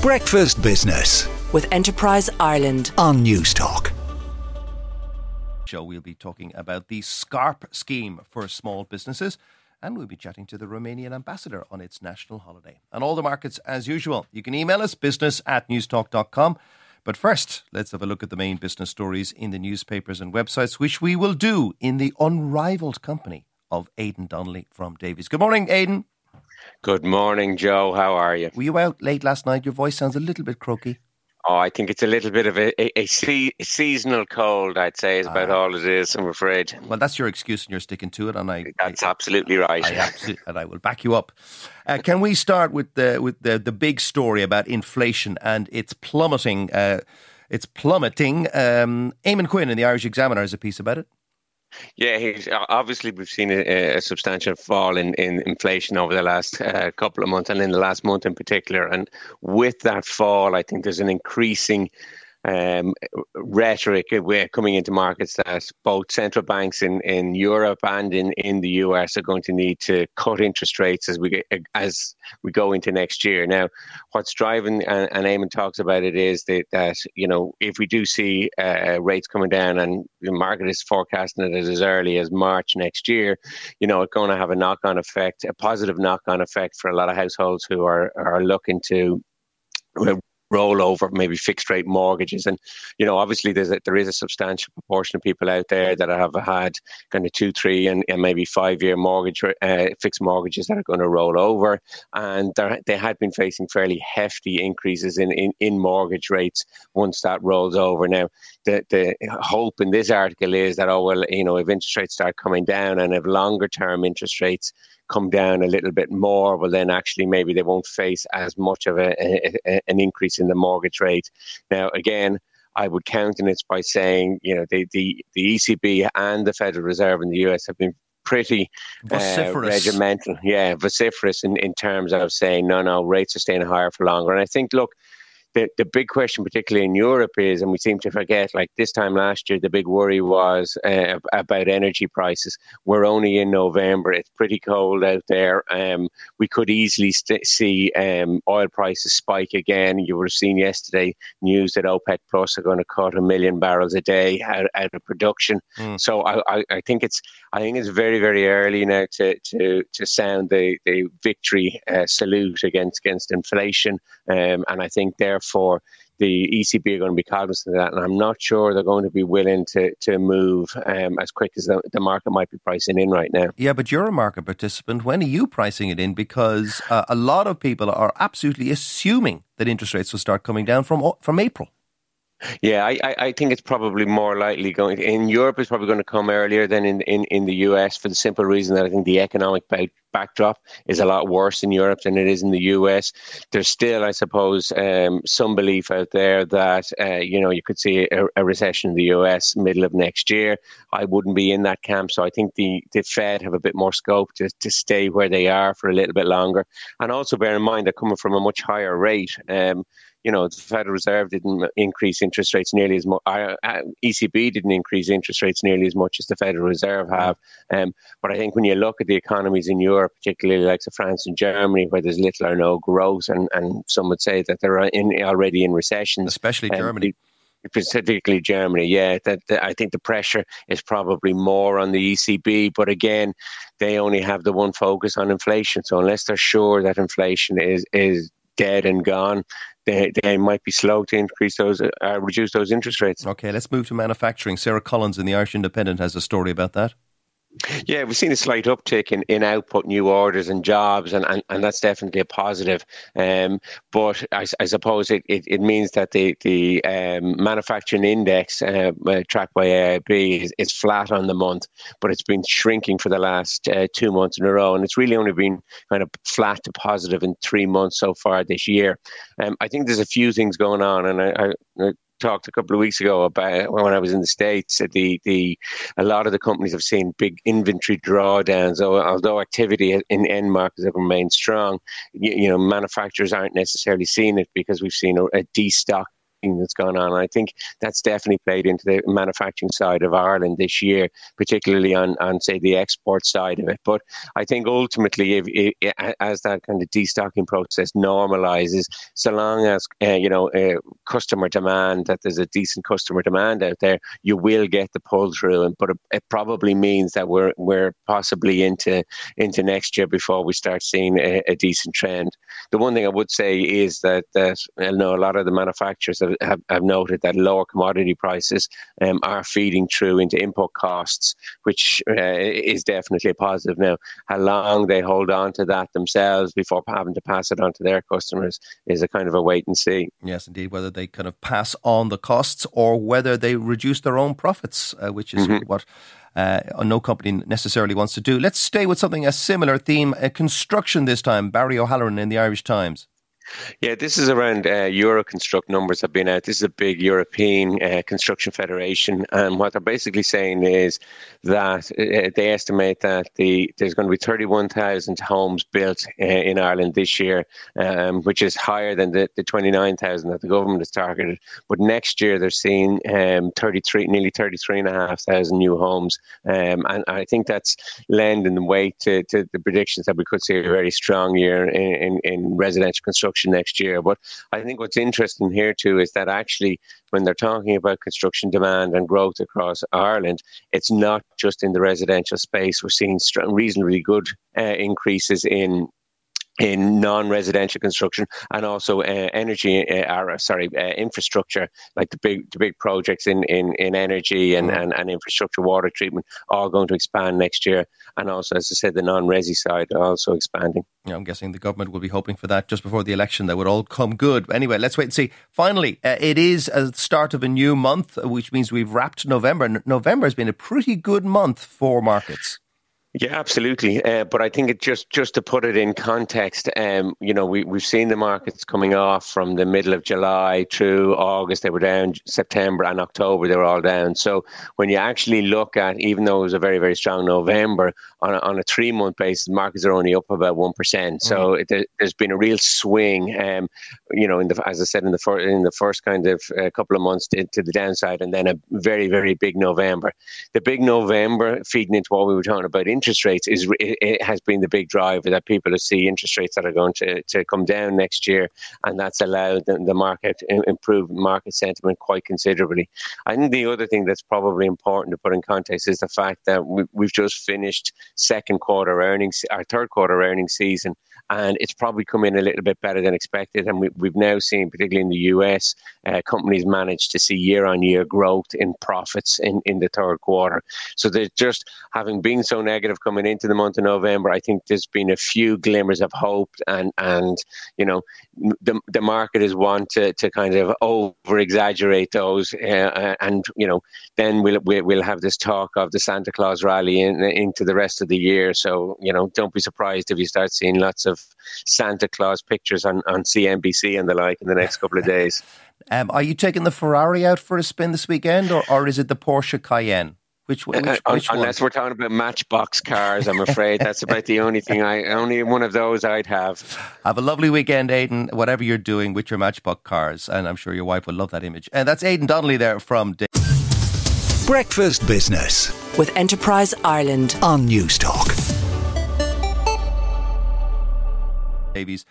Breakfast Business with Enterprise Ireland on Newstalk. Show we'll be talking about the SCARP scheme for small businesses and we'll be chatting to the Romanian ambassador on its national holiday. And all the markets as usual. You can email us business at newstalk.com. But first, let's have a look at the main business stories in the newspapers and websites, which we will do in the unrivaled company of Aidan Donnelly from Davys. Good morning, Aidan. Good morning, Joe. How are you? Were you out late last night? Your voice sounds a little bit croaky. Oh, I think it's a little bit of a, a, a seasonal cold. I'd say is about ah. all it is. I'm afraid. Well, that's your excuse, and you're sticking to it. And I, that's I, absolutely right. I absolutely, and I will back you up. Uh, can we start with the with the the big story about inflation and its plummeting? Uh, it's plummeting. Um, Eamon Quinn in the Irish Examiner has a piece about it. Yeah, he's, obviously we've seen a, a, substantial fall in, in inflation over the last uh, couple of months and in the last month in particular. And with that fall, I think there's an increasing um, rhetoric we're coming into markets that both central banks in, in Europe and in, in the US are going to need to cut interest rates as we get, as we go into next year. Now, what's driving and, and Eamon talks about it is that, that you know if we do see uh, rates coming down and the market is forecasting it as early as March next year, you know it's going to have a knock-on effect, a positive knock-on effect for a lot of households who are are looking to rollover, maybe fixed rate mortgages. And, you know, obviously there's a, there is a substantial proportion of people out there that have had kind of two, three, and, and maybe five year mortgage, uh, fixed mortgages that are going to roll over. And they had been facing fairly hefty increases in, in, in mortgage rates once that rolls over. Now, the, the hope in this article is that, oh, well, you know, if interest rates start coming down and if longer term interest rates come down a little bit more, well, then actually maybe they won't face as much of a, a, a, an increase in the mortgage rate. Now, again, I would countenance by saying, you know, the, the, the ECB and the Federal Reserve in the US have been pretty uh, regimental, yeah, vociferous in, in terms of saying, no, no, rates are staying higher for longer. And I think, look, the, the big question, particularly in Europe, is, and we seem to forget, like this time last year, the big worry was uh, about energy prices. We're only in November; it's pretty cold out there. Um, we could easily st- see um, oil prices spike again. You would have seen yesterday news that OPEC Plus are going to cut a million barrels a day out, out of production. Mm. So I, I, I, think it's I think it's very very early now to to, to sound the the victory uh, salute against against inflation, um, and I think there therefore the ECB are going to be cognizant of that, and I'm not sure they're going to be willing to to move um, as quick as the, the, market might be pricing in right now. Yeah, but you're a market participant. When are you pricing it in? Because uh, a lot of people are absolutely assuming that interest rates will start coming down from from April. Yeah, I, I think it's probably more likely going in Europe. It's probably going to come earlier than in, in, in the US for the simple reason that I think the economic backdrop is a lot worse in Europe than it is in the US. There's still, I suppose, um, some belief out there that uh, you know you could see a, a, recession in the US middle of next year. I wouldn't be in that camp, so I think the, the Fed have a bit more scope to, to stay where they are for a little bit longer. And also bear in mind they're coming from a much higher rate. Um, you know, the Federal Reserve didn't increase interest rates nearly as much. ECB didn't increase interest rates nearly as much as the Federal Reserve have. Um, but I think when you look at the economies in Europe, particularly like France and Germany, where there's little or no growth, and, and some would say that they're in, already in recession, especially um, Germany specifically Germany. Yeah, that, that, I think the pressure is probably more on the ECB, but again, they only have the one focus on inflation. So unless they're sure that inflation is is dead and gone, they, they might be slow to increase those, uh, reduce those interest rates. Okay, let's move to manufacturing. Sarah Collins in the Irish Independent has a story about that. Yeah, we've seen a slight uptick in, in output, new orders, and jobs, and, and, and that's definitely a positive. Um, but I, I suppose it, it, it, means that the the um, manufacturing index uh, uh tracked by AIB is, is, flat on the month, but it's been shrinking for the last uh, two months in a row, and it's really only been kind of flat to positive in three months so far this year. Um, I think there's a few things going on, and I, I talked a couple of weeks ago about when I was in the states. The the a lot of the companies have seen big inventory drawdowns. Although activity in end markets have remained strong, you, you know manufacturers aren't necessarily seeing it because we've seen a, a destock that's gone on. I think that's definitely played into the manufacturing side of Ireland this year, particularly on, on say the export side of it. But I think ultimately, if, if as that kind of destocking process normalizes, so long as uh, you know uh, customer demand, that there's a decent customer demand out there, you will get the pull through. And but it, it probably means that we're we're possibly into into next year before we start seeing a, a decent trend. The one thing I would say is that that I know a lot of the manufacturers have, have, have noted that lower commodity prices um, are feeding through into input costs, which uh, is definitely a positive. Now, how long they hold on to that themselves before having to pass it on to their customers is a kind of a wait and see. Yes, indeed. Whether they kind of pass on the costs or whether they reduce their own profits, uh, which is mm-hmm. what uh, no company necessarily wants to do. Let's stay with something a similar theme: uh, construction this time. Barry O'Halloran in the Irish Times. Yeah, this is around uh, Euroconstruct numbers have been out. This is a big European uh, construction federation, and what they're basically saying is that uh, they estimate that the there's going to be 31,000 homes built uh, in Ireland this year, um, which is higher than the, the 29,000 that the government has targeted. But next year they're seeing um, 33, nearly 33,500 new homes, um, and I think that's lending weight to, to the predictions that we could see a very strong year in, in, in residential construction construction next year. But I think what's interesting here too is that actually, when they're talking about construction demand and growth across Ireland, it's not just in the residential space. We're seeing reasonably good uh, increases in in non-residential construction and also uh, energy, uh, sorry, uh, infrastructure, like the big the big projects in, in, in energy and, mm. and, and infrastructure, water treatment, all going to expand next year. And also, as I said, the non-resi side also expanding. Yeah, I'm guessing the government will be hoping for that just before the election. That would all come good. Anyway, let's wait and see. Finally, uh, it is a start of a new month, which means we've wrapped November. November has been a pretty good month for markets. Yeah, absolutely. Uh, but I think it just just to put it in context, um, you know, we we've seen the markets coming off from the middle of July through August. They were down. September and October they were all down. So when you actually look at, even though it was a very very strong November, on a, on a three month basis, markets are only up about one percent. So mm-hmm. it, there's been a real swing. Um, you know, in the as I said in the first in the first kind of uh, couple of months to, to the downside, and then a very very big November. The big November feeding into what we were talking about interest rates is it has been the big driver that people see interest rates that are going to, to come down next year, and that's allowed the, market improve market sentiment quite considerably. I think the other thing that's probably important to put in context is the fact that we, we've just finished second quarter earnings, our third quarter earnings season, and it's probably come in a little bit better than expected. And we, have now seen, particularly in the US, uh, companies manage to see year on year growth in profits in, in the third quarter. So they're just having been so negative coming into the month of November, I think there's been a few glimmers of hope, and and you know the the market is one to, to kind of over exaggerate those, uh, and you know then we'll we'll have this talk of the Santa Claus rally in, into the rest of the year. So you know don't be surprised if you start seeing lots of Santa Claus pictures on, on CNBC and the like in the next couple of days. Um, are you taking the Ferrari out for a spin this weekend, or, or is it the Porsche Cayenne? Which, which, uh, which Unless we're talking about Matchbox cars, I'm afraid that's about the only thing I, only one of those I'd have. Have a lovely weekend, Aidan. Whatever you're doing with your Matchbox cars, and I'm sure your wife will love that image. And that's Aidan Donnelly there from. Breakfast Business with Enterprise Ireland on Newstalk. Davys